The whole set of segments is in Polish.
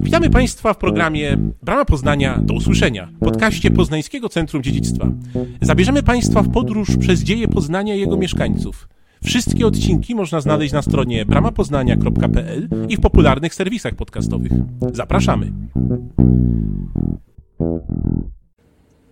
Witamy Państwa w programie Brama Poznania do usłyszenia, podcaście Poznańskiego Centrum Dziedzictwa. Zabierzemy Państwa w podróż przez dzieje Poznania i jego mieszkańców. Wszystkie odcinki można znaleźć na stronie bramapoznania.pl i w popularnych serwisach podcastowych. Zapraszamy.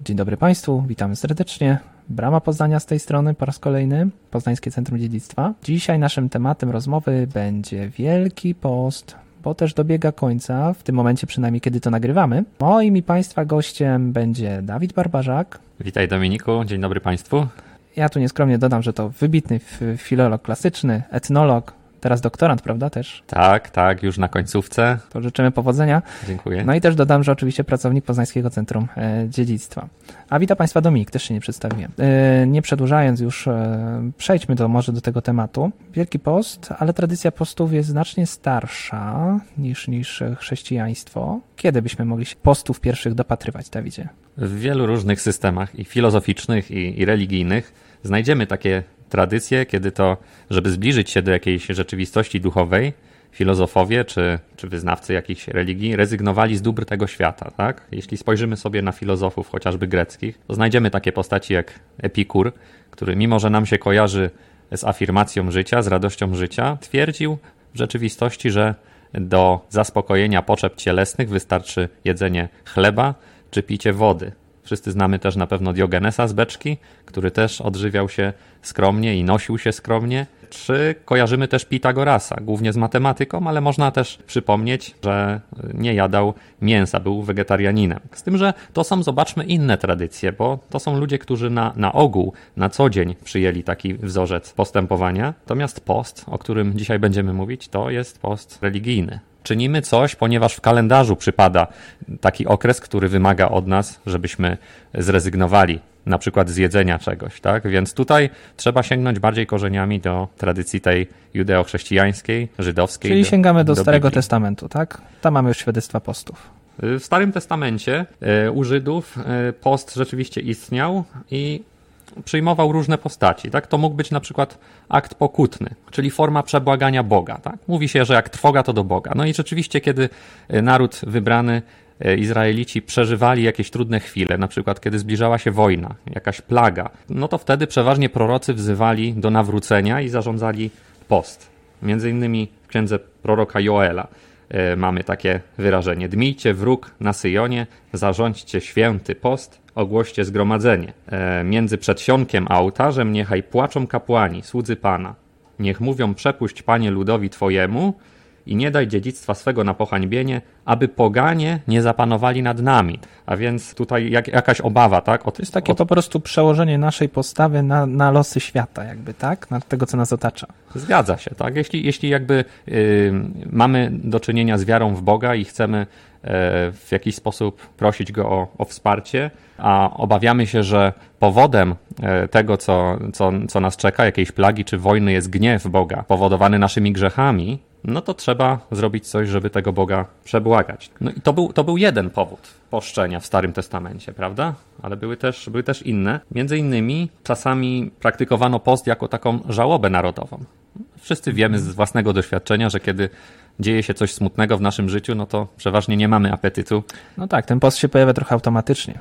Dzień dobry Państwu, witamy serdecznie. Brama Poznania z tej strony po raz kolejny, Poznańskie Centrum Dziedzictwa. Dzisiaj naszym tematem rozmowy będzie Wielki Post, bo też dobiega końca, w tym momencie przynajmniej kiedy to nagrywamy. Moim i Państwa gościem będzie Dawid Barbarzak. Witaj Dominiku, dzień dobry Państwu. Ja tu nieskromnie dodam, że to wybitny filolog klasyczny, etnolog, teraz doktorant, prawda też? Tak, tak, już na końcówce. To życzymy powodzenia. Dziękuję. No i też dodam, że oczywiście pracownik Poznańskiego Centrum e, Dziedzictwa. A witam Państwa Dominik, też się nie przedstawiłem. E, nie przedłużając już, e, przejdźmy do, może do tego tematu. Wielki Post, ale tradycja postów jest znacznie starsza niż, niż chrześcijaństwo. Kiedy byśmy mogli się postów pierwszych dopatrywać, Dawidzie? W wielu różnych systemach i filozoficznych, i, i religijnych znajdziemy takie tradycje, kiedy to, żeby zbliżyć się do jakiejś rzeczywistości duchowej, filozofowie czy, czy wyznawcy jakichś religii rezygnowali z dóbr tego świata. Tak? Jeśli spojrzymy sobie na filozofów chociażby greckich, to znajdziemy takie postaci jak Epikur, który mimo, że nam się kojarzy z afirmacją życia, z radością życia, twierdził w rzeczywistości, że do zaspokojenia potrzeb cielesnych wystarczy jedzenie chleba czy picie wody. Wszyscy znamy też na pewno Diogenesa z beczki, który też odżywiał się skromnie i nosił się skromnie. Czy kojarzymy też Pitagorasa, głównie z matematyką, ale można też przypomnieć, że nie jadał mięsa, był wegetarianinem. Z tym, że to są, zobaczmy, inne tradycje, bo to są ludzie, którzy na, na ogół, na co dzień przyjęli taki wzorzec postępowania. Natomiast post, o którym dzisiaj będziemy mówić, to jest post religijny czynimy coś, ponieważ w kalendarzu przypada taki okres, który wymaga od nas, żebyśmy zrezygnowali na przykład z jedzenia czegoś, tak? Więc tutaj trzeba sięgnąć bardziej korzeniami do tradycji tej judeo-chrześcijańskiej, żydowskiej. Czyli sięgamy do, do Starego Biblii. Testamentu, tak? Tam mamy już świadectwa postów. W Starym Testamencie e, u Żydów e, post rzeczywiście istniał i przyjmował różne postaci. Tak? To mógł być na przykład akt pokutny, czyli forma przebłagania Boga. Tak? Mówi się, że jak trwoga to do Boga. No i rzeczywiście, kiedy e, naród wybrany e, Izraelici przeżywali jakieś trudne chwile, na przykład kiedy zbliżała się wojna, jakaś plaga, no to wtedy przeważnie prorocy wzywali do nawrócenia i zarządzali post. Między innymi w księdze proroka Joela e, mamy takie wyrażenie: Dmijcie wróg na Syjonie, zarządźcie święty post, ogłoście zgromadzenie. E, między przedsionkiem a ołtarzem niechaj płaczą kapłani, słudzy Pana. Niech mówią przepuść Panie ludowi Twojemu i nie daj dziedzictwa swego na pohańbienie, aby poganie nie zapanowali nad nami. A więc tutaj jak, jakaś obawa, tak? Od, to jest takie od... po prostu przełożenie naszej postawy na, na losy świata, jakby, tak? Na tego, co nas otacza. Zgadza się, tak? Jeśli, jeśli jakby yy, mamy do czynienia z wiarą w Boga i chcemy w jakiś sposób prosić go o, o wsparcie, a obawiamy się, że powodem e, tego, co, co, co nas czeka, jakiejś plagi czy wojny, jest gniew Boga, powodowany naszymi grzechami, no to trzeba zrobić coś, żeby tego Boga przebłagać. No i to był, to był jeden powód poszczenia w Starym Testamencie, prawda? Ale były też, były też inne. Między innymi czasami praktykowano post jako taką żałobę narodową. Wszyscy wiemy z własnego doświadczenia, że kiedy dzieje się coś smutnego w naszym życiu, no to przeważnie nie mamy apetytu. No tak, ten post się pojawia trochę automatycznie.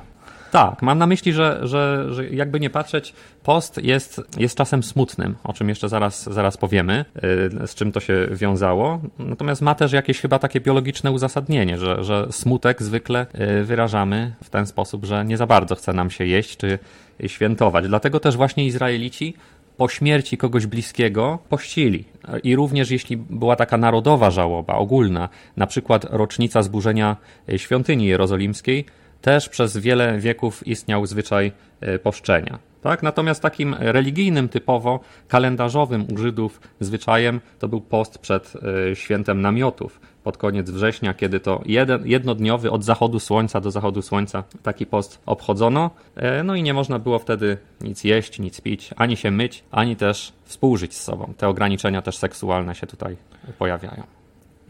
Tak, mam na myśli, że, że, że jakby nie patrzeć, post jest, jest czasem smutnym, o czym jeszcze zaraz, zaraz powiemy, y, z czym to się wiązało. Natomiast ma też jakieś chyba takie biologiczne uzasadnienie, że, że smutek zwykle y, wyrażamy w ten sposób, że nie za bardzo chce nam się jeść czy świętować. Dlatego też właśnie Izraelici po śmierci kogoś bliskiego pościli. I również jeśli była taka narodowa żałoba, ogólna, na przykład rocznica zburzenia e, świątyni jerozolimskiej, też przez wiele wieków istniał zwyczaj e, poszczenia. Tak? Natomiast takim religijnym, typowo kalendarzowym u Żydów zwyczajem to był post przed e, świętem namiotów pod koniec września, kiedy to jeden, jednodniowy od zachodu słońca do zachodu słońca taki post obchodzono. E, no i nie można było wtedy nic jeść, nic pić, ani się myć, ani też współżyć z sobą. Te ograniczenia też seksualne się tutaj pojawiają.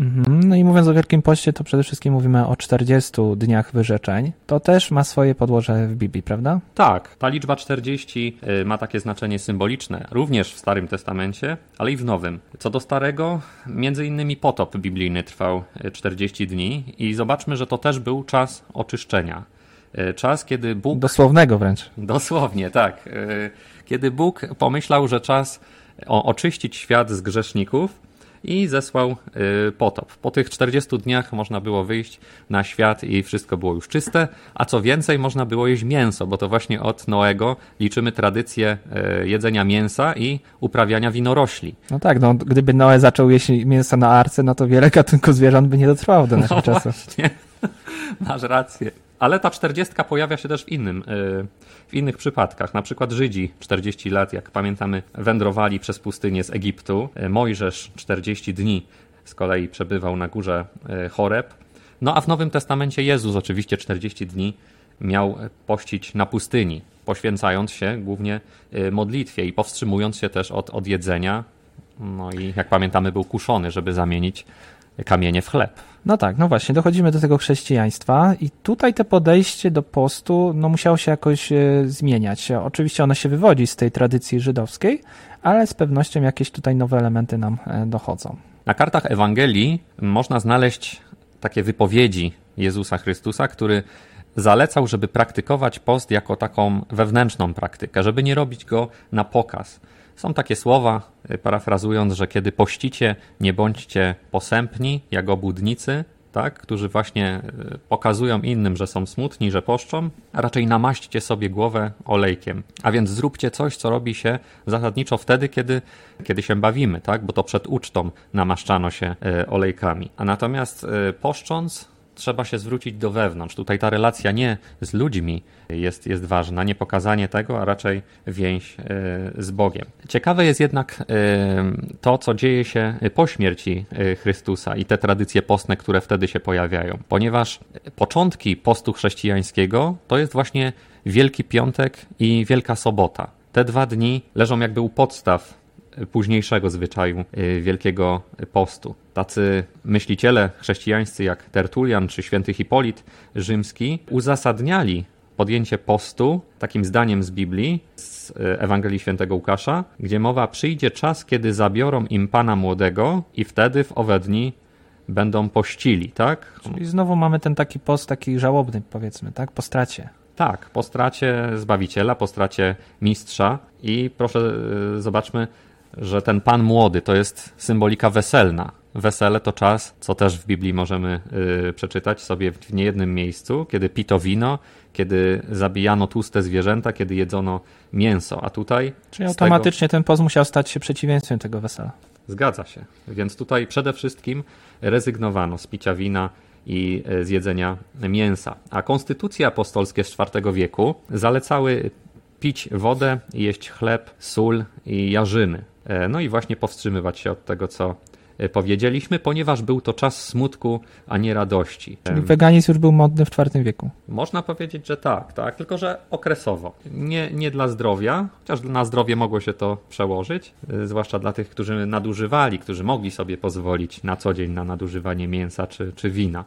Mhm. No i mówiąc o Wielkim Poście, to przede wszystkim mówimy o 40 dniach wyrzeczeń. To też ma swoje podłoże w Biblii, prawda? Tak, ta liczba 40 y, ma takie znaczenie symboliczne, również w Starym Testamencie, ale i w Nowym. Co do Starego, między innymi potop biblijny trwał 40 y, dni i zobaczmy, że to też był czas oczyszczenia. Y, czas, kiedy Bóg... Dosłownego wręcz. Dosłownie, tak. Kiedy Bóg pomyślał, że czas oczyścić świat z grzeszników, i zesłał y, potop. Po tych 40 dniach można było wyjść na świat i wszystko było już czyste, a co więcej, można było jeść mięso, bo to właśnie od Noego liczymy tradycję y, jedzenia mięsa i uprawiania winorośli. No tak, no, gdyby Noe zaczął jeść mięso na arce, no to wiele gatunków zwierząt by nie dotrwało do naszych no czasów. Właśnie. Masz rację. Ale ta czterdziestka pojawia się też w innym, y, w innych przypadkach. Na przykład Żydzi 40 lat, jak pamiętamy, wędrowali przez pustynię z Egiptu. Y, Mojżesz 40 dni z kolei przebywał na górze y, Choreb. No a w Nowym Testamencie Jezus oczywiście 40 dni miał pościć na pustyni, poświęcając się głównie modlitwie i powstrzymując się też od, od jedzenia. No i jak pamiętamy, był kuszony, żeby zamienić kamienie w chleb. No tak, no właśnie, dochodzimy do tego chrześcijaństwa i tutaj te podejście do postu no, musiało się jakoś e, zmieniać. Oczywiście ono się wywodzi z tej tradycji żydowskiej, ale z pewnością jakieś tutaj nowe elementy nam e, dochodzą. Na kartach Ewangelii można znaleźć takie wypowiedzi Jezusa Chrystusa, który zalecał, żeby praktykować post jako taką wewnętrzną praktykę, żeby nie robić go na pokaz. Są takie słowa, y, parafrazując, że kiedy pościcie, nie bądźcie posępni, jak obłudnicy, tak, którzy właśnie y, pokazują innym, że są smutni, że poszczą, a raczej namaśćcie sobie głowę olejkiem. A więc zróbcie coś, co robi się zasadniczo wtedy, kiedy, kiedy się bawimy, tak, bo to przed ucztą namaszczano się y, olejkami. A natomiast poszcząc, trzeba się zwrócić do wewnątrz. Tutaj ta relacja nie z ludźmi jest, jest ważna, nie pokazanie tego, a raczej więź e, z Bogiem. Ciekawe jest jednak e, to, co dzieje się po śmierci e, Chrystusa i te tradycje postne, które wtedy się pojawiają, ponieważ początki postu chrześcijańskiego to jest właśnie Wielki Piątek i Wielka Sobota. Te dwa dni leżą jakby u podstaw późniejszego zwyczaju Wielkiego Postu. Tacy myśliciele chrześcijańscy jak Tertulian czy święty Hipolit Rzymski uzasadniali podjęcie postu takim zdaniem z Biblii, z y, Ewangelii Świętego Łukasza, gdzie mowa przyjdzie czas, kiedy zabiorą im Pana młodego i wtedy w owe dni będą pościli, tak? Czyli znowu mamy ten taki post, taki żałobny powiedzmy, tak? Po stracie. Tak, po stracie Zbawiciela, po stracie Mistrza i proszę, y, zobaczmy, że ten pan młody to jest symbolika weselna. Wesele to czas, co też w Biblii możemy y, przeczytać sobie w niejednym miejscu, kiedy pito wino, kiedy zabijano tłuste zwierzęta, kiedy jedzono mięso, a tutaj... Czyli automatycznie tego... ten poz musiał stać się przeciwieństwem tego wesela. Zgadza się. Więc tutaj przede wszystkim rezygnowano z picia wina i y, z jedzenia mięsa. A konstytucje apostolskie z IV wieku zalecały pić wodę, jeść chleb, sól i jarzyny. E, no i właśnie powstrzymywać się od tego, co e, powiedzieliśmy, ponieważ był to czas smutku, a nie radości. Czyli weganizm już był modny w IV wieku. Można powiedzieć, że tak, tak, tylko że okresowo. Nie, nie dla zdrowia, chociaż na zdrowie mogło się to przełożyć, e, zwłaszcza dla tych, którzy nadużywali, którzy mogli sobie pozwolić na co dzień na nadużywanie mięsa czy, czy wina.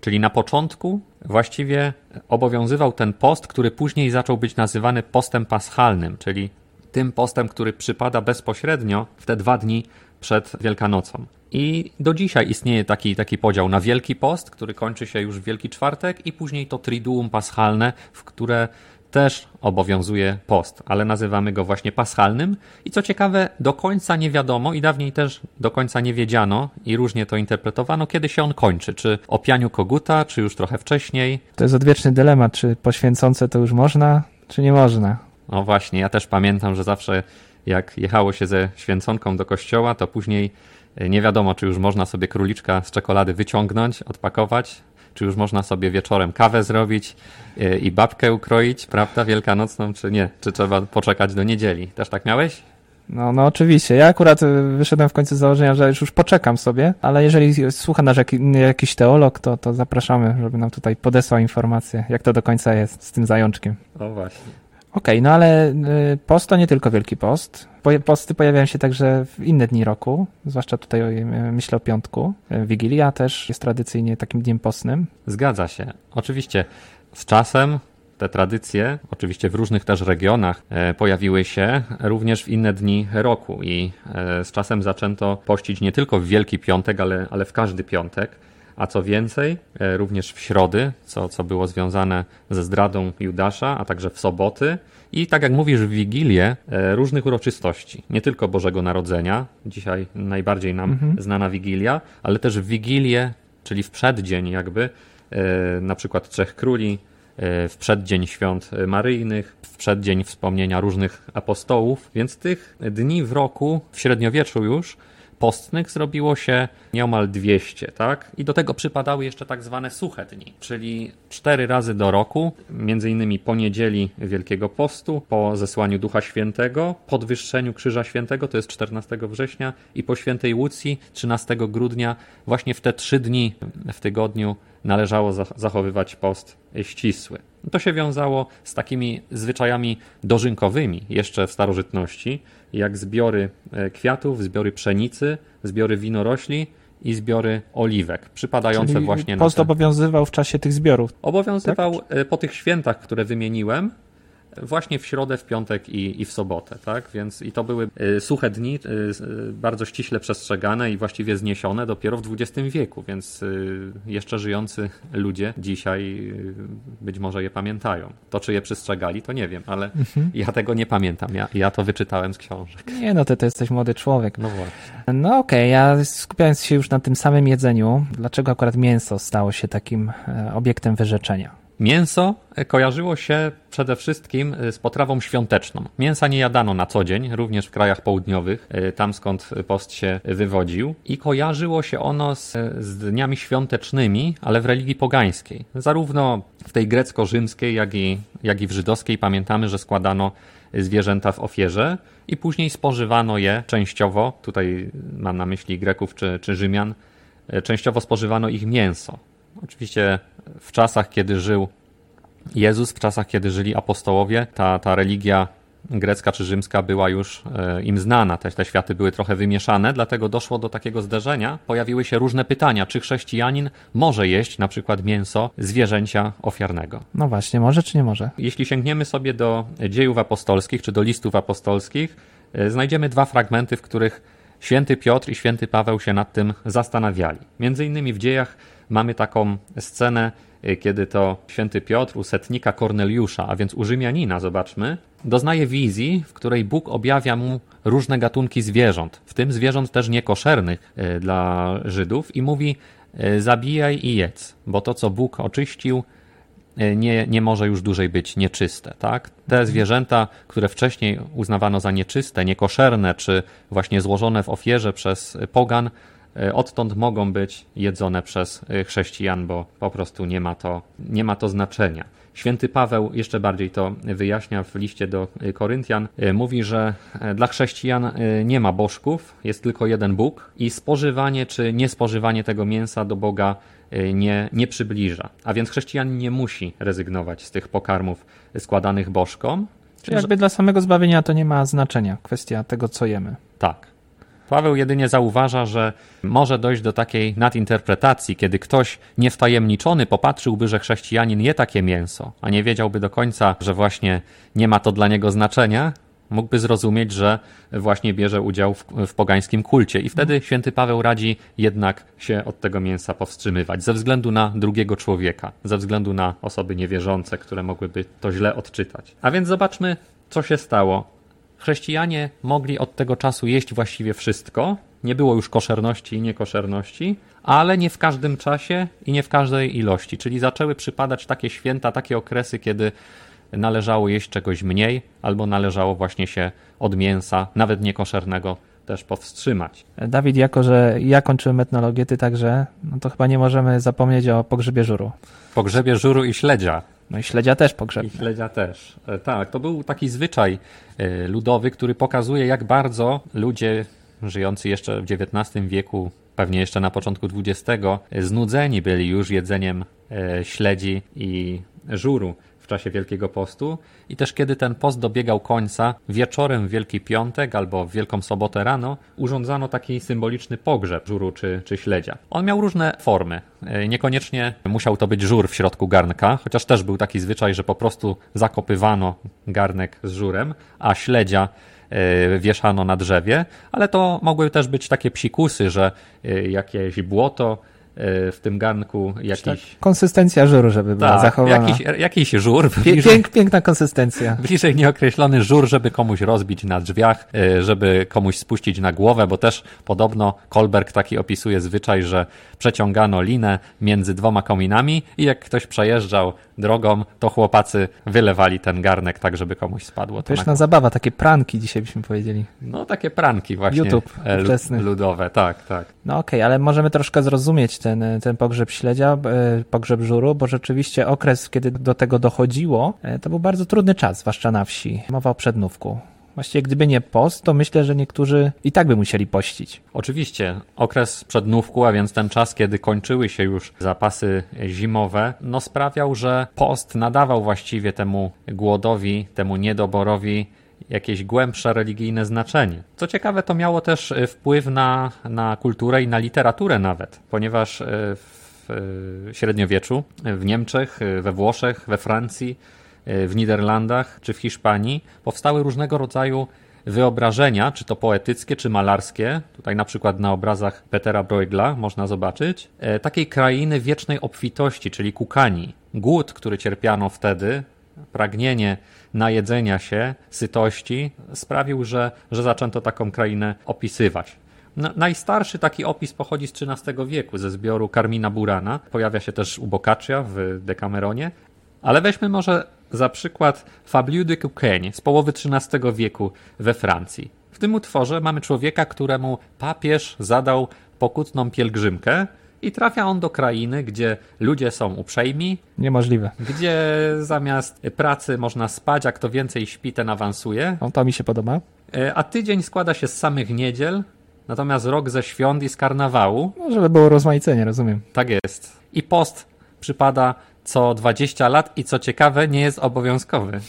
Czyli na początku właściwie obowiązywał ten post, który później zaczął być nazywany postem paschalnym, czyli tym postem, który przypada bezpośrednio w te dwa dni przed Wielkanocą. I do dzisiaj istnieje taki, taki podział na Wielki Post, który kończy się już w Wielki Czwartek, i później to Triduum Paschalne, w które też obowiązuje post, ale nazywamy go właśnie paschalnym. I co ciekawe, do końca nie wiadomo i dawniej też do końca nie wiedziano i różnie to interpretowano, kiedy się on kończy. Czy o pianiu koguta, czy już trochę wcześniej. To jest odwieczny dylemat, czy poświęcące to już można, czy nie można. No właśnie, ja też pamiętam, że zawsze jak jechało się ze święconką do kościoła, to później e, nie wiadomo, czy już można sobie króliczka z czekolady wyciągnąć, odpakować, czy już można sobie wieczorem kawę zrobić e, i babkę ukroić, prawda, wielkanocną, czy nie, czy trzeba poczekać do niedzieli. Też tak miałeś? No, no oczywiście. Ja akurat e, wyszedłem w końcu z założenia, że już, już poczekam sobie, ale jeżeli słucha nas jakiś teolog, to, to zapraszamy, żeby nam tutaj podesłał informację, jak to do końca jest z tym zajączkiem. O właśnie. Okej, no ale y, post to nie tylko Wielki Post. Po- Posty pojawiają się także w inne dni roku, zwłaszcza tutaj y, myślę o piątku. Y, Wigilia też jest tradycyjnie takim dniem postnym. Zgadza się. Oczywiście z czasem te tradycje, oczywiście w różnych też regionach, pojawiły się również w inne dni roku i z czasem zaczęto pościć nie tylko w Wielki Piątek, ale, ale w każdy piątek. A co więcej, e, również w środy, co, co było związane ze zdradą Judasza, a także w soboty i tak jak mówisz, w Wigilię e, różnych uroczystości. Nie tylko Bożego Narodzenia, dzisiaj najbardziej nam znana Wigilia, ale też w Wigilię, czyli w przeddzień jakby, e, na przykład Trzech Króli, w przeddzień świąt maryjnych, w przeddzień wspomnienia różnych apostołów, więc tych dni w roku, w średniowieczu już, postnych zrobiło się nieomal 200, tak? I do tego przypadały jeszcze tak zwane suche dni, czyli cztery razy do roku, między innymi po niedzieli Wielkiego Postu, po zesłaniu Ducha Świętego, podwyższeniu Krzyża Świętego, to jest 14 września, i po Świętej Łucji 13 grudnia, właśnie w te trzy dni w tygodniu należało za- zachowywać post ścisły. To się wiązało z takimi zwyczajami dożynkowymi jeszcze w starożytności, jak zbiory e, kwiatów, zbiory pszenicy, zbiory winorośli i zbiory oliwek, przypadające Czyli właśnie post na te... obowiązywał w czasie tych zbiorów. Obowiązywał e, po tych świętach, które wymieniłem, właśnie w środę, w piątek i, i w sobotę, tak? Więc i to były e, suche dni, s- e, bardzo ściśle przestrzegane i właściwie zniesione dopiero w XX wieku, więc jeszcze żyjący ludzie dzisiaj być może je pamiętają. To, czy je przestrzegali, to nie wiem, ale ja tego nie pamiętam. Ja, ja to wyczytałem z książek. Nie no, ty to jesteś młody człowiek. No właśnie. No okej, ja skupiając się już na tym samym jedzeniu, dlaczego akurat mięso stało się takim e, obiektem wyrzeczenia? Mięso e, kojarzyło się przede wszystkim e, z potrawą świąteczną. Mięsa nie jadano na co dzień, również w krajach południowych, e, tam skąd post się wywodził. I kojarzyło się ono z, z dniami świątecznymi, ale w religii pogańskiej. Zarówno w tej grecko-rzymskiej, jak i, jak i w żydowskiej pamiętamy, że składano zwierzęta w ofierze i później spożywano je częściowo, tutaj mam na myśli Greków czy, czy Rzymian, częściowo spożywano ich mięso. Oczywiście w czasach, kiedy żył Jezus, w czasach, kiedy żyli apostołowie, ta, ta religia grecka czy rzymska była już e, im znana. Te, te światy były trochę wymieszane, dlatego doszło do takiego zderzenia. Pojawiły się różne pytania, czy chrześcijanin może jeść na przykład mięso zwierzęcia ofiarnego. No właśnie, może czy nie może? Jeśli sięgniemy sobie do dziejów apostolskich czy do listów apostolskich, e, znajdziemy dwa fragmenty, w których święty Piotr i święty Paweł się nad tym zastanawiali. Między innymi w dziejach mamy taką scenę, e, kiedy to święty Piotr u setnika Korneliusza, a więc u Rzymianina, zobaczmy, doznaje wizji, w której Bóg objawia mu różne gatunki zwierząt, w tym zwierząt też niekoszernych e, dla Żydów i mówi e, zabijaj i jedz, bo to co Bóg oczyścił, nie, nie może już dłużej być nieczyste. Tak? Te zwierzęta, które wcześniej uznawano za nieczyste, niekoszerne, czy właśnie złożone w ofierze przez pogan, odtąd mogą być jedzone przez e, chrześcijan, bo po prostu nie ma to, nie ma to znaczenia. Święty Paweł jeszcze bardziej to wyjaśnia w liście do e, Koryntian. E, Mówi, że e, dla chrześcijan e, nie ma bożków, jest tylko jeden Bóg i spożywanie czy niespożywanie tego mięsa do Boga e, nie, nie przybliża. A więc chrześcijan nie musi rezygnować z tych pokarmów składanych bożkom. Czyli jakby dla samego zbawienia to nie ma znaczenia, kwestia tego, co jemy. Tak. Paweł jedynie zauważa, że może dojść do takiej nadinterpretacji, kiedy ktoś niewtajemniczony popatrzyłby, że chrześcijanin je takie mięso, a nie wiedziałby do końca, że właśnie nie ma to dla niego znaczenia, mógłby zrozumieć, że właśnie bierze udział w, w pogańskim kulcie. I wtedy święty Paweł radzi jednak się od tego mięsa powstrzymywać, ze względu na drugiego człowieka, ze względu na osoby niewierzące, które mogłyby to źle odczytać. A więc zobaczmy, co się stało Chrześcijanie mogli od tego czasu jeść właściwie wszystko. Nie było już koszerności i niekoszerności, ale nie w każdym czasie i nie w każdej ilości. Czyli zaczęły przypadać takie święta, takie okresy, kiedy należało jeść czegoś mniej, albo należało właśnie się od mięsa, nawet niekoszernego, też powstrzymać. Dawid, jako że ja kończyłem etnologię, ty także, no to chyba nie możemy zapomnieć o pogrzebie żuru. Pogrzebie żuru i śledzia. No i śledzia też I pogrzebne. śledzia też. E, Tak, to był taki zwyczaj e, ludowy, który pokazuje, jak bardzo ludzie żyjący jeszcze w XIX wieku, pewnie jeszcze na początku XX, e, znudzeni byli już jedzeniem śledzi i żuru. Czasie Wielkiego Postu i też kiedy ten post dobiegał końca, wieczorem w Wielki Piątek albo w Wielką Sobotę rano urządzano taki symboliczny pogrzeb żuru czy, czy śledzia. On miał różne formy. E, niekoniecznie musiał to być żur w środku garnka, chociaż też był taki zwyczaj, że po prostu zakopywano garnek z żurem, a śledzia e, wieszano na drzewie, ale to mogły też być takie psikusy, że e, jakieś błoto w tym garnku jakiś... Tak, konsystencja żuru, żeby była tak, zachowana. Jakiś, jakiś żur. Bliżej, Pięk, piękna konsystencja. Bliżej nieokreślony żur, żeby komuś rozbić na drzwiach, e, żeby komuś spuścić na głowę, bo też podobno Kolberg taki opisuje zwyczaj, że przeciągano linę między dwoma kominami i jak ktoś przejeżdżał drogą, to chłopacy wylewali ten garnek tak, żeby komuś spadło. To na zabawa, takie pranki dzisiaj byśmy powiedzieli. No takie pranki właśnie. YouTube e, ludowe, tak, tak. No okej, okay, ale możemy troszkę zrozumieć ten, ten pogrzeb śledzia, e, pogrzeb żuru, bo rzeczywiście okres, kiedy do tego dochodziło, e, to był bardzo trudny czas, zwłaszcza na wsi. Mowa o przednówku. Właściwie gdyby nie post, to myślę, że niektórzy i tak by musieli pościć. Oczywiście. Okres przednówku, a więc ten czas, kiedy kończyły się już zapasy zimowe, no sprawiał, że post nadawał właściwie temu głodowi, temu niedoborowi jakieś głębsze religijne znaczenie. Co ciekawe, to miało też e, wpływ na, na kulturę i na literaturę nawet, ponieważ e, w e, średniowieczu, w Niemczech, we Włoszech, we Francji, w Niderlandach czy w Hiszpanii powstały różnego rodzaju wyobrażenia, czy to poetyckie, czy malarskie, tutaj na przykład na obrazach Petera Bruegla można zobaczyć, takiej krainy wiecznej obfitości, czyli Kukani. Głód, który cierpiano wtedy, pragnienie najedzenia się, sytości sprawił, że, że zaczęto taką krainę opisywać. Najstarszy taki opis pochodzi z XIII wieku, ze zbioru Carmina Burana. Pojawia się też u Boccaccia w Decameronie. Ale weźmy może za przykład Fabliu de Cuquegne z połowy XIII wieku we Francji. W tym utworze mamy człowieka, któremu papież zadał pokutną pielgrzymkę, i trafia on do krainy, gdzie ludzie są uprzejmi. Niemożliwe. Gdzie zamiast pracy można spać, a kto więcej śpi, ten awansuje. No, to mi się podoba. E, a tydzień składa się z samych niedziel, natomiast rok ze świąt i z karnawału. No, żeby było rozmaicenie, rozumiem. Tak jest. I post przypada co 20 lat i co ciekawe, nie jest obowiązkowy.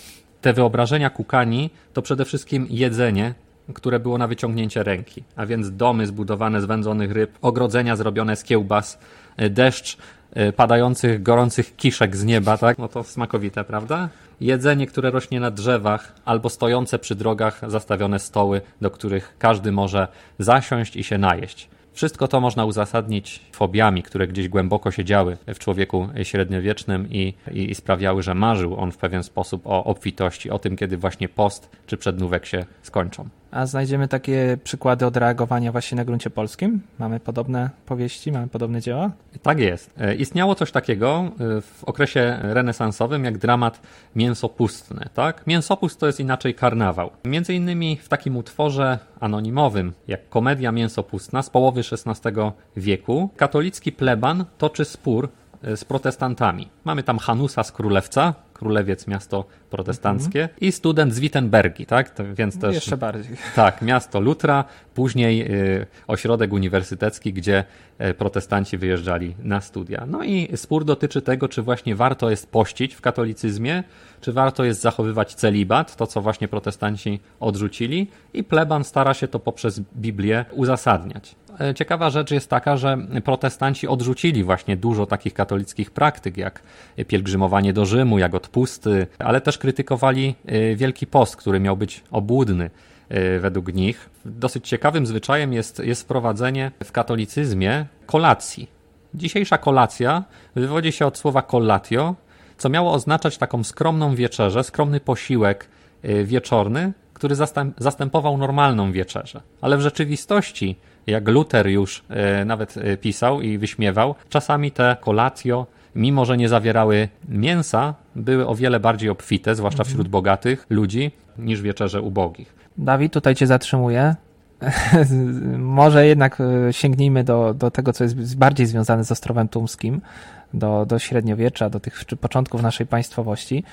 Te wyobrażenia kukani to przede wszystkim jedzenie, które było na wyciągnięcie ręki, a więc domy zbudowane z wędzonych ryb, ogrodzenia zrobione z kiełbas, e, deszcz e, padających gorących kiszek z nieba, tak? No to smakowite, prawda? Jedzenie, które rośnie na drzewach, albo stojące przy drogach zastawione stoły, do których każdy może zasiąść i się najeść. Wszystko to można uzasadnić fobiami, które gdzieś głęboko siedziały w człowieku średniowiecznym i, i, i, sprawiały, że marzył on w pewien sposób o obfitości, o tym, kiedy właśnie post czy przednówek się skończą. A znajdziemy takie przykłady odreagowania właśnie na gruncie polskim? Mamy podobne powieści, mamy podobne dzieła? Tak jest. E, istniało coś takiego e, w okresie renesansowym jak dramat mięsopustny. Tak? Mięsopust to jest inaczej karnawał. Między innymi w takim utworze anonimowym jak Komedia Mięsopustna z połowy XVI wieku katolicki pleban toczy spór e, z protestantami. Mamy tam Hanusa z Królewca, Królewiec, miasto protestanckie mhm. i student z Wittenbergi, tak? To, więc też... Jeszcze bardziej. Tak, miasto Lutra, później y, ośrodek uniwersytecki, gdzie y, protestanci wyjeżdżali na studia. No i spór dotyczy tego, czy właśnie warto jest pościć w katolicyzmie, czy warto jest zachowywać celibat, to co właśnie protestanci odrzucili i pleban stara się to poprzez Biblię uzasadniać. E, ciekawa rzecz jest taka, że protestanci odrzucili właśnie dużo takich katolickich praktyk, jak pielgrzymowanie do Rzymu, jak odpusty, ale też krytykowali e, Wielki Post, który miał być obłudny e, według nich. Dosyć ciekawym zwyczajem jest, jest wprowadzenie w katolicyzmie kolacji. Dzisiejsza kolacja wywodzi się od słowa collatio, co miało oznaczać taką skromną wieczerzę, skromny posiłek wieczorny, który zastępował normalną wieczerzę. Ale w rzeczywistości jak Luther już nawet pisał i wyśmiewał, czasami te kolacjo, mimo że nie zawierały mięsa, były o wiele bardziej obfite, zwłaszcza wśród mhm. bogatych ludzi, niż wieczerze ubogich. Dawid, tutaj cię zatrzymuję. Może jednak e, sięgnijmy do, do tego, co jest bardziej związane z Ostrowem Tumskim, do, do średniowiecza, do tych początków naszej państwowości.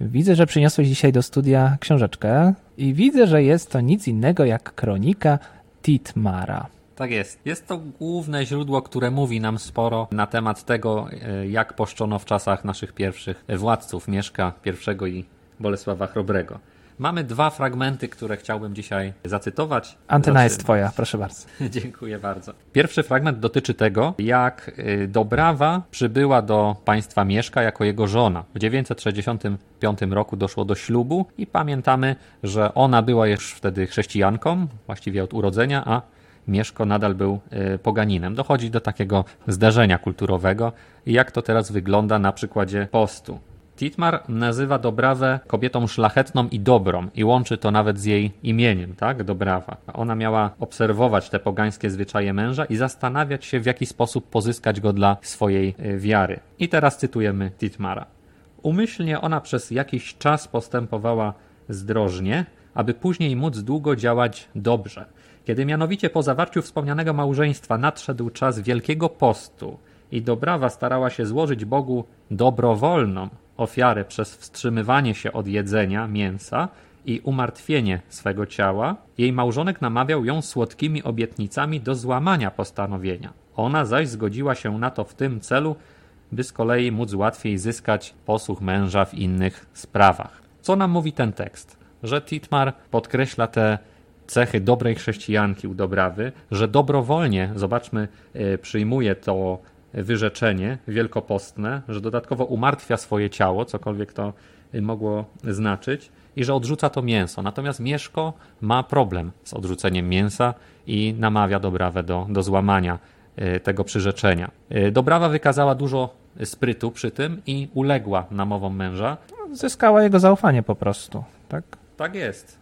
Widzę, że przyniosłeś dzisiaj do studia książeczkę i widzę, że jest to nic innego jak kronika Titmara. Tak jest. Jest to główne źródło, które mówi nam sporo na temat tego, e, jak poszczono w czasach naszych pierwszych władców Mieszka I i Bolesława Chrobrego. Mamy dwa fragmenty, które chciałbym dzisiaj zacytować. Antena znaczy... jest twoja, proszę bardzo. Dziękuję bardzo. Pierwszy fragment dotyczy tego, jak y, Dobrawa przybyła do państwa Mieszka jako jego żona. W 965 roku doszło do ślubu i pamiętamy, że ona była już wtedy chrześcijanką, właściwie od urodzenia, a Mieszko nadal był y, poganinem. Dochodzi do takiego zdarzenia kulturowego. Jak to teraz wygląda na przykładzie postu? Titmar nazywa Dobrawę kobietą szlachetną i dobrą i łączy to nawet z jej imieniem, tak? Dobrawa. Ona miała obserwować te pogańskie zwyczaje męża i zastanawiać się, w jaki sposób pozyskać go dla swojej y, wiary. I teraz cytujemy Titmara. Umyślnie ona przez jakiś czas postępowała zdrożnie, aby później móc długo działać dobrze. Kiedy mianowicie po zawarciu wspomnianego małżeństwa nadszedł czas Wielkiego Postu i Dobrawa starała się złożyć Bogu dobrowolną ofiarę przez wstrzymywanie się od jedzenia mięsa i umartwienie swego ciała, jej małżonek namawiał ją słodkimi obietnicami do złamania postanowienia. Ona zaś zgodziła się na to w tym celu, by z kolei móc łatwiej zyskać posłuch męża w innych sprawach. Co nam mówi ten tekst? Że Titmar podkreśla te cechy dobrej chrześcijanki u Dobrawy, że dobrowolnie, zobaczmy, e, przyjmuje to wyrzeczenie wielkopostne, że dodatkowo umartwia swoje ciało, cokolwiek to mogło znaczyć, i że odrzuca to mięso. Natomiast Mieszko ma problem z odrzuceniem mięsa i namawia Dobrawę do, do złamania e, tego przyrzeczenia. E, Dobrawa wykazała dużo sprytu przy tym i uległa namowom męża. Zyskała jego zaufanie po prostu, tak? Tak jest.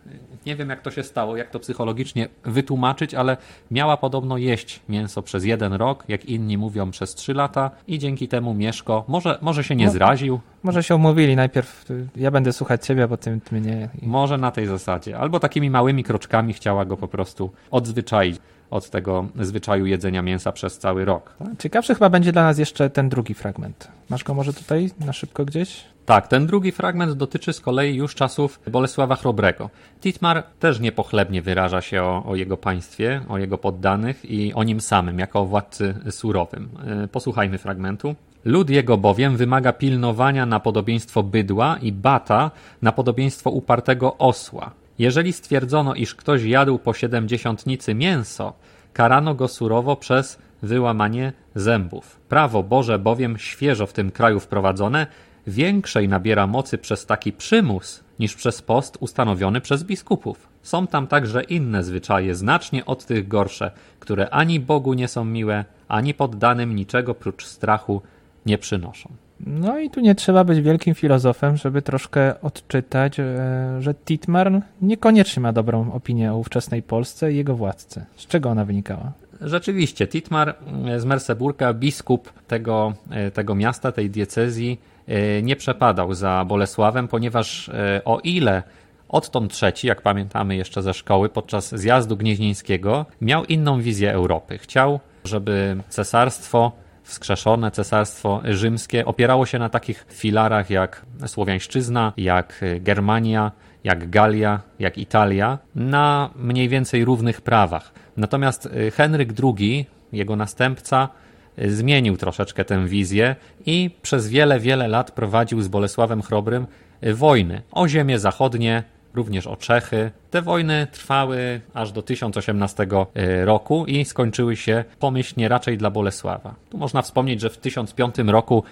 Nie wiem, jak to się stało, jak to psychologicznie wytłumaczyć, ale miała podobno jeść mięso przez jeden rok, jak inni mówią przez trzy lata i dzięki temu Mieszko może, może się nie no, zraził. Może się umówili najpierw, ja będę słuchać ciebie, a potem ty mnie. Może na tej zasadzie. Albo takimi małymi kroczkami chciała go po prostu odzwyczaić od tego zwyczaju jedzenia mięsa przez cały rok. Ciekawszy chyba będzie dla nas jeszcze ten drugi fragment. Masz go może tutaj na szybko gdzieś? Tak, ten drugi fragment dotyczy z kolei już czasów Bolesława Chrobrego. Titmar też niepochlebnie wyraża się o, o, jego państwie, o jego poddanych i o nim samym, jako o władcy surowym. E, posłuchajmy fragmentu. Lud jego bowiem wymaga pilnowania na podobieństwo bydła i bata na podobieństwo upartego osła. Jeżeli stwierdzono, iż ktoś jadł po siedemdziesiątnicy mięso, karano go surowo przez wyłamanie zębów. Prawo Boże bowiem świeżo w tym kraju wprowadzone większej nabiera mocy przez taki przymus niż przez post ustanowiony przez biskupów. Są tam także inne zwyczaje, znacznie od tych gorsze, które ani Bogu nie są miłe, ani poddanym niczego prócz strachu nie przynoszą. No i tu nie trzeba być wielkim filozofem, żeby troszkę odczytać, e, że Titmar niekoniecznie ma dobrą opinię o ówczesnej Polsce i jego władcy. Z czego ona wynikała? Rzeczywiście, Titmar z Merseburga, biskup tego, e, tego miasta, tej diecezji, e, nie przepadał za Bolesławem, ponieważ o ile Odtąd trzeci, jak pamiętamy jeszcze ze szkoły, podczas zjazdu gnieźnieńskiego, miał inną wizję Europy. Chciał, żeby cesarstwo wskrzeszone cesarstwo rzymskie opierało się na takich filarach jak Słowiańszczyzna, jak Germania, jak Galia, jak Italia, na mniej więcej równych prawach. Natomiast Henryk II, jego następca, zmienił troszeczkę tę wizję i przez wiele, wiele lat prowadził z Bolesławem Chrobrym wojny o ziemie zachodnie, również o Czechy. Te wojny trwały aż do 1018 e, roku i skończyły się pomyślnie raczej dla Bolesława. Tu można wspomnieć, że w 1005 roku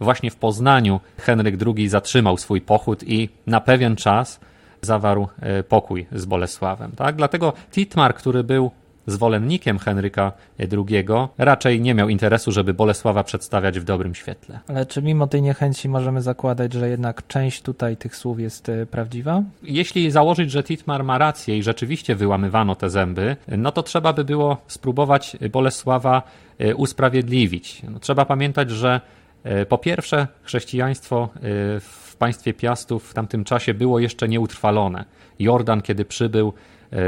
właśnie w Poznaniu Henryk II zatrzymał swój pochód i na pewien czas zawarł e, pokój z Bolesławem. Tak? Dlatego Titmar, który był zwolennikiem Henryka II, raczej nie miał interesu, żeby Bolesława przedstawiać w dobrym świetle. Ale czy mimo tej niechęci możemy zakładać, że jednak część tutaj tych słów jest e, prawdziwa? Jeśli założyć, że Titmar ma rację i rzeczywiście wyłamywano te zęby, no to trzeba by było spróbować Bolesława e, usprawiedliwić. No, trzeba pamiętać, że e, po pierwsze chrześcijaństwo w państwie Piastów w tamtym czasie było jeszcze nieutrwalone. Jordan, kiedy przybył,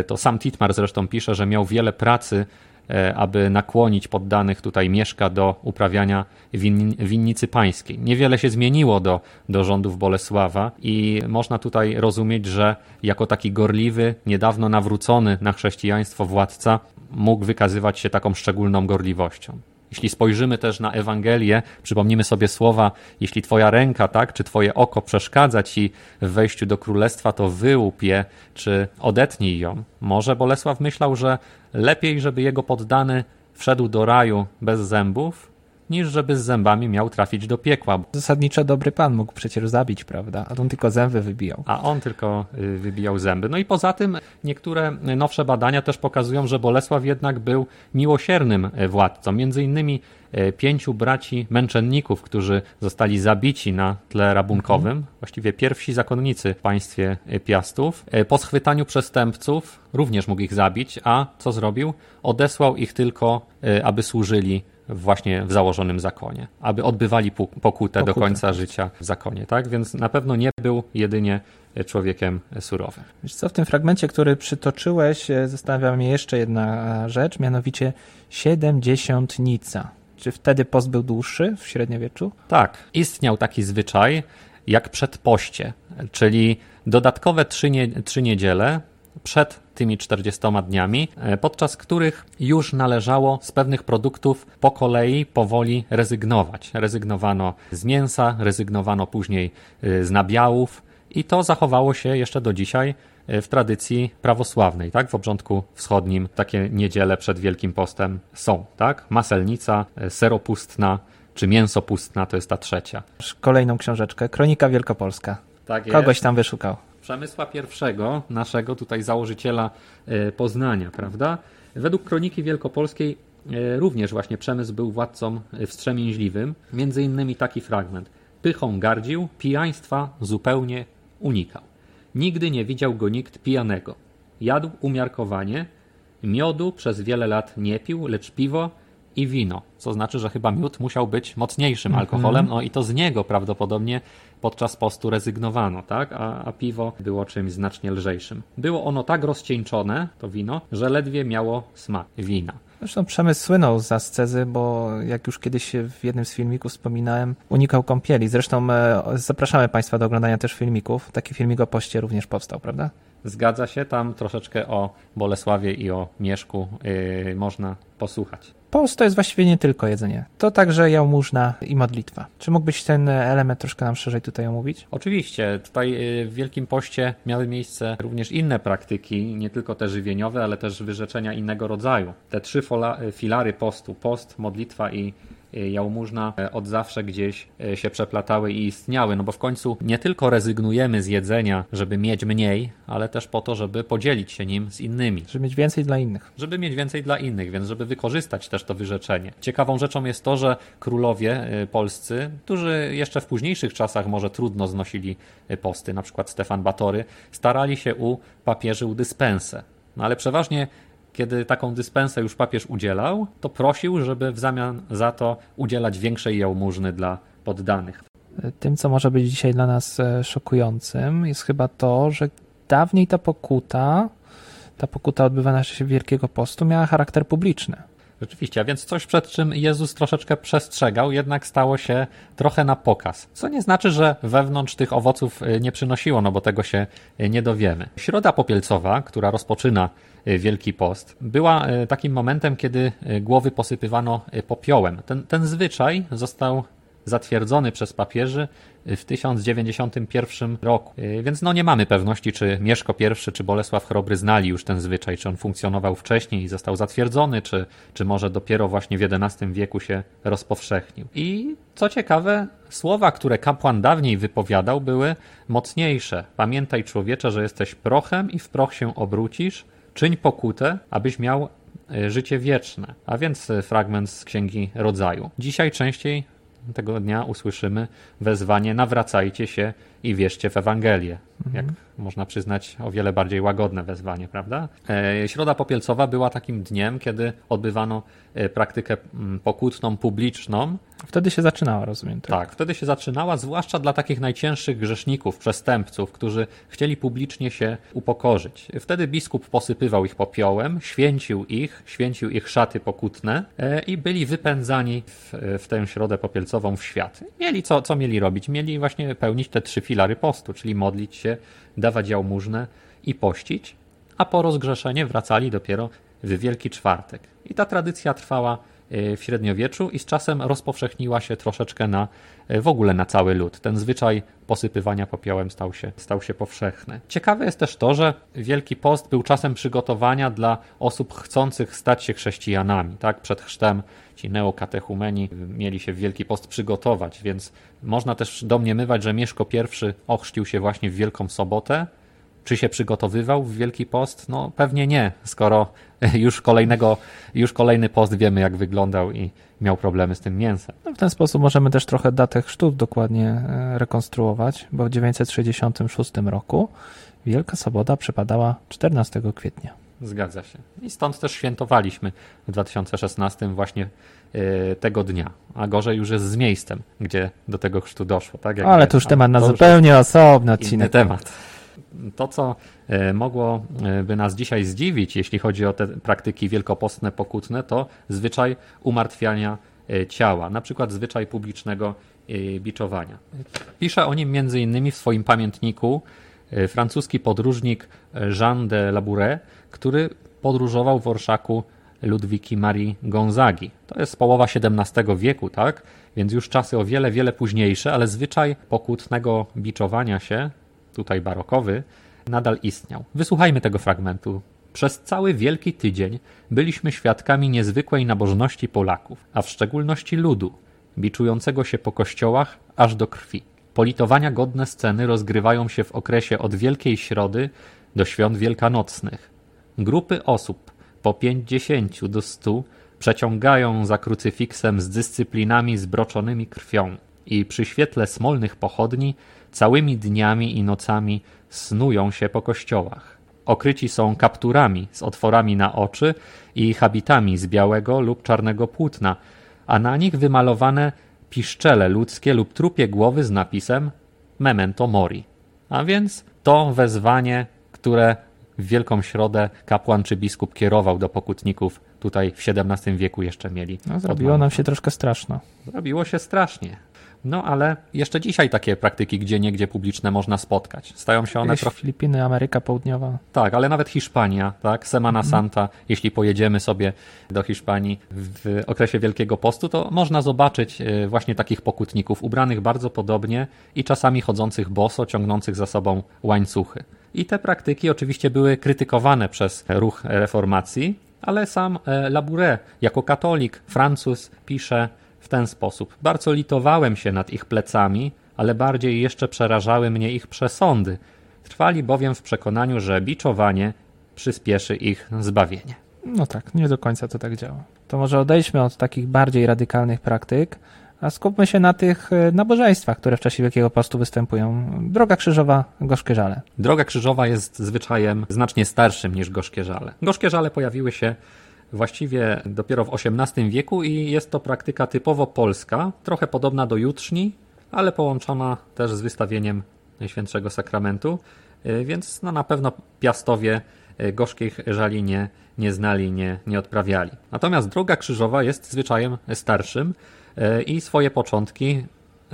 to sam Titmar zresztą pisze, że miał wiele pracy, e, aby nakłonić poddanych tutaj Mieszka do uprawiania win, winnicy pańskiej. Niewiele się zmieniło do, do rządów Bolesława i można tutaj rozumieć, że jako taki gorliwy, niedawno nawrócony na chrześcijaństwo władca mógł wykazywać się taką szczególną gorliwością. Jeśli spojrzymy też na Ewangelię, przypomnimy sobie słowa, jeśli twoja ręka, tak, czy twoje oko przeszkadza ci w wejściu do królestwa, to wyłup je, czy odetnij ją. Może Bolesław myślał, że lepiej, żeby jego poddany wszedł do raju bez zębów, niż żeby z zębami miał trafić do piekła. Zasadniczo dobry pan mógł przecież zabić, prawda? A on tylko zęby wybijał. A on tylko y, wybijał zęby. No i poza tym niektóre nowsze badania też pokazują, że Bolesław jednak był miłosiernym y, władcą. Między innymi y, pięciu braci męczenników, którzy zostali zabici na tle rabunkowym, mhm. właściwie pierwsi zakonnicy w państwie Piastów. Po schwytaniu przestępców również mógł ich zabić, a co zrobił? Odesłał ich tylko, aby służyli właśnie w założonym zakonie, aby odbywali pokutę, pokutę. do końca życia w zakonie, tak? Więc na pewno nie był jedynie człowiekiem surowym. Wiesz co, w tym fragmencie, który przytoczyłeś, e, zastanawia mnie jeszcze jedna e, rzecz, mianowicie siedemdziesiątnica. Czy wtedy post był dłuższy w średniowieczu? Tak, istniał taki zwyczaj jak przedpoście, czyli dodatkowe trzy, nie, trzy niedziele przed tymi 40 dniami, e, podczas których już należało z pewnych produktów po kolei powoli rezygnować. Rezygnowano z mięsa, rezygnowano później e, z nabiałów i to zachowało się jeszcze do dzisiaj e, w tradycji prawosławnej, tak? W obrządku wschodnim takie niedziele przed Wielkim Postem są, tak? Maselnica, seropustna czy mięsopustna to jest ta trzecia. Kolejną książeczkę, Kronika Wielkopolska. Tak Kogoś tam wyszukał. Przemysła pierwszego, naszego tutaj założyciela e, Poznania, prawda? Według kroniki wielkopolskiej e, również właśnie Przemysł był władcą e, wstrzemięźliwym. Między innymi taki fragment. Pychą gardził, pijaństwa zupełnie unikał. Nigdy nie widział go nikt pijanego. Jadł umiarkowanie, miodu przez wiele lat nie pił, lecz piwo i wino, co znaczy, że chyba miód musiał być mocniejszym mhm. alkoholem, no i to z niego prawdopodobnie podczas postu rezygnowano, tak? A, a, piwo było czymś znacznie lżejszym. Było ono tak rozcieńczone, to wino, że ledwie miało smak wina. Zresztą Przemysł słynął z ascezy, bo jak już kiedyś w jednym z filmików wspominałem, unikał kąpieli. Zresztą e, zapraszamy Państwa do oglądania też filmików. Taki filmik o poście również powstał, prawda? Zgadza się, tam troszeczkę o Bolesławie i o Mieszku yy, można posłuchać. Post to jest właściwie nie tylko jedzenie. To także jałmużna i modlitwa. Czy mógłbyś ten element troszkę nam szerzej tutaj omówić? Oczywiście. Tutaj y, w Wielkim Poście miały miejsce również inne praktyki, nie tylko te żywieniowe, ale też wyrzeczenia innego rodzaju. Te trzy filary postu, post, modlitwa i Y, jałmużna e, od zawsze gdzieś e, się przeplatały i istniały, no bo w końcu nie tylko rezygnujemy z jedzenia, żeby mieć mniej, ale też po to, żeby podzielić się nim z innymi. Żeby mieć więcej dla innych. Żeby mieć więcej dla innych, więc żeby wykorzystać też to wyrzeczenie. Ciekawą rzeczą jest to, że królowie e, polscy, którzy jeszcze w późniejszych czasach może trudno znosili posty, na przykład Stefan Batory, starali się u papieży u dyspensę. No ale przeważnie kiedy taką dyspensę już papież udzielał, to prosił, żeby w zamian za to udzielać większej jałmużny dla poddanych. Tym, co może być dzisiaj dla nas e, szokującym, jest chyba to, że dawniej ta pokuta, ta pokuta odbywana się Wielkiego Postu, miała charakter publiczny. Rzeczywiście, a więc coś przed czym Jezus troszeczkę przestrzegał, jednak stało się trochę na pokaz. Co nie znaczy, że wewnątrz tych owoców e, nie przynosiło, no bo tego się e, nie dowiemy. Środa popielcowa, która rozpoczyna e, Wielki Post, była takim momentem, kiedy głowy posypywano popiołem. Ten, ten zwyczaj został zatwierdzony przez papieży w 1091 roku. Y, więc no nie mamy pewności, czy Mieszko I czy Bolesław Chrobry znali już ten zwyczaj, czy on funkcjonował wcześniej i został zatwierdzony, czy, czy może dopiero właśnie w XI wieku się rozpowszechnił. I co ciekawe, słowa, które kapłan dawniej wypowiadał, były mocniejsze. Pamiętaj człowiecze, że jesteś prochem i w proch się obrócisz, czyń pokutę, abyś miał y, życie wieczne. A więc y, fragment z Księgi Rodzaju. Dzisiaj częściej tego dnia usłyszymy wezwanie nawracajcie się i wierzcie w Ewangelię. Mhm. Jak można przyznać, o wiele bardziej łagodne wezwanie, prawda? E, Środa Popielcowa była takim dniem, kiedy odbywano e, praktykę pokutną, publiczną. Wtedy się zaczynała, rozumiem. Tak? tak, wtedy się zaczynała, zwłaszcza dla takich najcięższych grzeszników, przestępców, którzy chcieli publicznie się upokorzyć. Wtedy biskup posypywał ich popiołem, święcił ich, święcił ich szaty pokutne e, i byli wypędzani w, w tę Środę Popielcową w świat. Mieli co, co mieli robić? Mieli właśnie pełnić te trzy filary postu, czyli modlić się, dawać jałmużnę i pościć, a po rozgrzeszenie wracali dopiero w Wielki Czwartek. I ta tradycja trwała w średniowieczu i z czasem rozpowszechniła się troszeczkę na w ogóle na cały lud. Ten zwyczaj posypywania popiołem stał się, stał się powszechny. Ciekawe jest też to, że Wielki Post był czasem przygotowania dla osób chcących stać się chrześcijanami. Tak? Przed chrztem ci neokatechumeni mieli się w Wielki Post przygotować, więc można też domniemywać, że Mieszko I ochrzcił się właśnie w Wielką Sobotę, czy się przygotowywał w Wielki Post? No pewnie nie, skoro już kolejnego, już kolejny post wiemy jak wyglądał i miał problemy z tym mięsem. No w ten sposób możemy też trochę datę chrztów dokładnie e, rekonstruować, bo w 966 roku Wielka Sobota przypadała 14 kwietnia. Zgadza się. I stąd też świętowaliśmy w 2016 właśnie yy, tego dnia. A gorzej już jest z miejscem, gdzie do tego chrztu doszło. Tak? Jak Ale to już temat na zupełnie osobny odcinek. Inny temat. To, co e, mogłoby e, nas dzisiaj zdziwić, jeśli chodzi o te praktyki wielkopostne, pokutne, to zwyczaj umartwiania e, ciała, na przykład zwyczaj publicznego biczowania. Pisze o nim innymi w swoim pamiętniku francuski podróżnik Jean de Labouret, który podróżował w orszaku Ludwiki Marii Gonzagi. To jest połowa XVII wieku, tak? Więc już czasy o wiele, wiele późniejsze, ale zwyczaj pokutnego biczowania się tutaj barokowy, nadal istniał. Wysłuchajmy tego fragmentu. Przez cały Wielki Tydzień byliśmy świadkami niezwykłej nabożności Polaków, a w szczególności ludu, biczującego się po kościołach aż do krwi. Politowania godne sceny rozgrywają się w okresie od Wielkiej Środy do świąt wielkanocnych. Grupy osób po pięćdziesięciu do stu przeciągają za krucyfiksem z dyscyplinami zbroczonymi krwią i przy świetle smolnych pochodni całymi dniami i nocami snują się po kościołach. Okryci są kapturami z otworami na oczy i habitami z białego lub czarnego płótna, a na nich wymalowane piszczele ludzkie lub trupie głowy z napisem Memento Mori. A więc to wezwanie, które w Wielką Środę kapłan czy biskup kierował do pokutników tutaj w XVII wieku jeszcze mieli. No, zrobiło nam się troszkę straszno. Zrobiło się strasznie. No ale jeszcze dzisiaj takie praktyki gdzie niegdzie publiczne można spotkać. Stają się one trochę... Filipiny, Ameryka Południowa. Tak, ale nawet Hiszpania, tak? Semana mhm. Santa, jeśli pojedziemy sobie do Hiszpanii w okresie Wielkiego Postu, to można zobaczyć e, właśnie takich pokutników ubranych bardzo podobnie i czasami chodzących boso, ciągnących za sobą łańcuchy. I te praktyki oczywiście były krytykowane przez ruch reformacji, ale sam e, Labouret jako katolik, Francuz pisze w ten sposób. Bardzo litowałem się nad ich plecami, ale bardziej jeszcze przerażały mnie ich przesądy. Trwali bowiem w przekonaniu, że biczowanie przyspieszy ich zbawienie. No tak, nie do końca to tak działa. To może odejdźmy od takich bardziej radykalnych praktyk, a skupmy się na tych e, nabożeństwach, które w czasie Wielkiego Postu występują. Droga krzyżowa, gorzkie żale. Droga krzyżowa jest zwyczajem znacznie starszym niż gorzkie żale. Gorzkie żale pojawiły się właściwie dopiero w XVIII wieku i jest to praktyka typowo polska, trochę podobna do jutrzni, ale połączona też z wystawieniem Najświętszego Sakramentu, y, więc no na pewno piastowie y, gorzkich żali nie, nie znali, nie, nie odprawiali. Natomiast droga krzyżowa jest zwyczajem starszym y, i swoje początki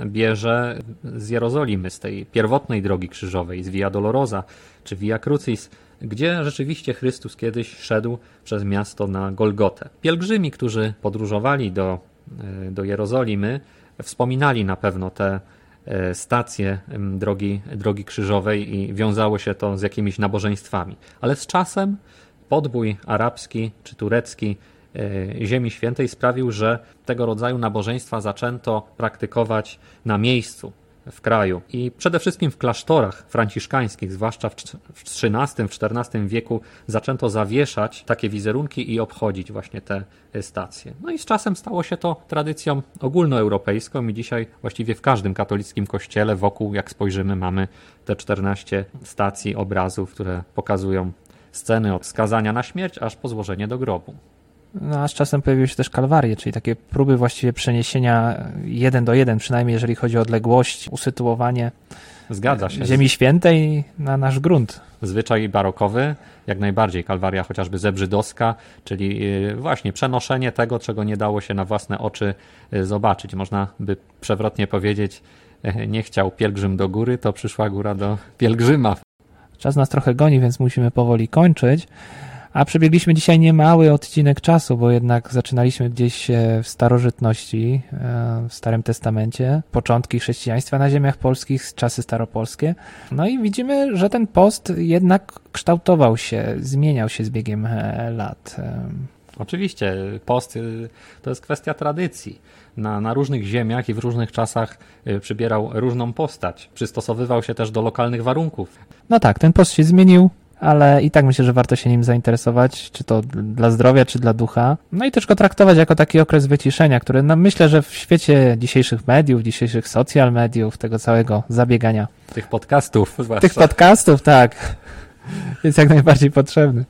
bierze z Jerozolimy, z tej pierwotnej drogi krzyżowej, z Via Dolorosa czy Via Crucis, gdzie rzeczywiście Chrystus kiedyś szedł przez miasto na Golgotę. Pielgrzymi, którzy podróżowali do, e, do Jerozolimy, wspominali na pewno te e, stacje drogi, drogi krzyżowej i wiązało się to z jakimiś nabożeństwami. Ale z czasem podbój arabski czy turecki e, Ziemi Świętej sprawił, że tego rodzaju nabożeństwa zaczęto praktykować na miejscu, w kraju. I przede wszystkim w klasztorach franciszkańskich, zwłaszcza w XIII, w XIV wieku, zaczęto zawieszać takie wizerunki i obchodzić właśnie te stacje. No i z czasem stało się to tradycją ogólnoeuropejską i dzisiaj właściwie w każdym katolickim kościele wokół, jak spojrzymy, mamy te 14 stacji obrazów, które pokazują sceny od skazania na śmierć aż po złożenie do grobu. No, a z czasem pojawiły się też kalwarie, czyli takie próby właściwie przeniesienia jeden do jeden, przynajmniej jeżeli chodzi o odległość, usytuowanie Zgadza się. Ziemi Świętej na nasz grunt. Zwyczaj barokowy, jak najbardziej. Kalwaria chociażby zebrzydowska, czyli y, właśnie przenoszenie tego, czego nie dało się na własne oczy y, zobaczyć. Można by przewrotnie powiedzieć, y, nie chciał pielgrzym do góry, to przyszła góra do pielgrzyma. Czas nas trochę goni, więc musimy powoli kończyć A przebiegliśmy dzisiaj niemały odcinek czasu, bo jednak zaczynaliśmy gdzieś e, w starożytności, e, w Starym Testamencie, początki chrześcijaństwa na ziemiach polskich, czasy staropolskie. No i widzimy, że ten post jednak kształtował się, zmieniał się z biegiem e, lat. Oczywiście, post to jest kwestia tradycji. Na, na różnych ziemiach i w różnych czasach przybierał różną postać. Przystosowywał się też do lokalnych warunków. No tak, ten post się zmienił, ale i tak myślę, że warto się nim zainteresować, czy to dla zdrowia, czy dla ducha. No i też go traktować jako taki okres wyciszenia, który no, myślę, że w świecie dzisiejszych mediów, dzisiejszych social mediów, tego całego zabiegania. Tych podcastów zwłaszcza. Tych podcastów, tak. Jest jak najbardziej potrzebny.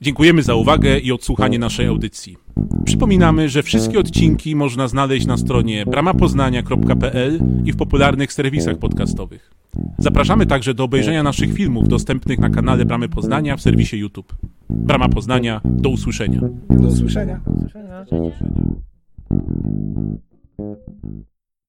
Dziękujemy za uwagę i odsłuchanie naszej audycji. Przypominamy, że wszystkie odcinki można znaleźć na stronie bramapoznania.pl i w popularnych serwisach podcastowych. Zapraszamy także do obejrzenia naszych filmów dostępnych na kanale Bramy Poznania w serwisie YouTube. Brama Poznania, do usłyszenia. Do usłyszenia. Do usłyszenia.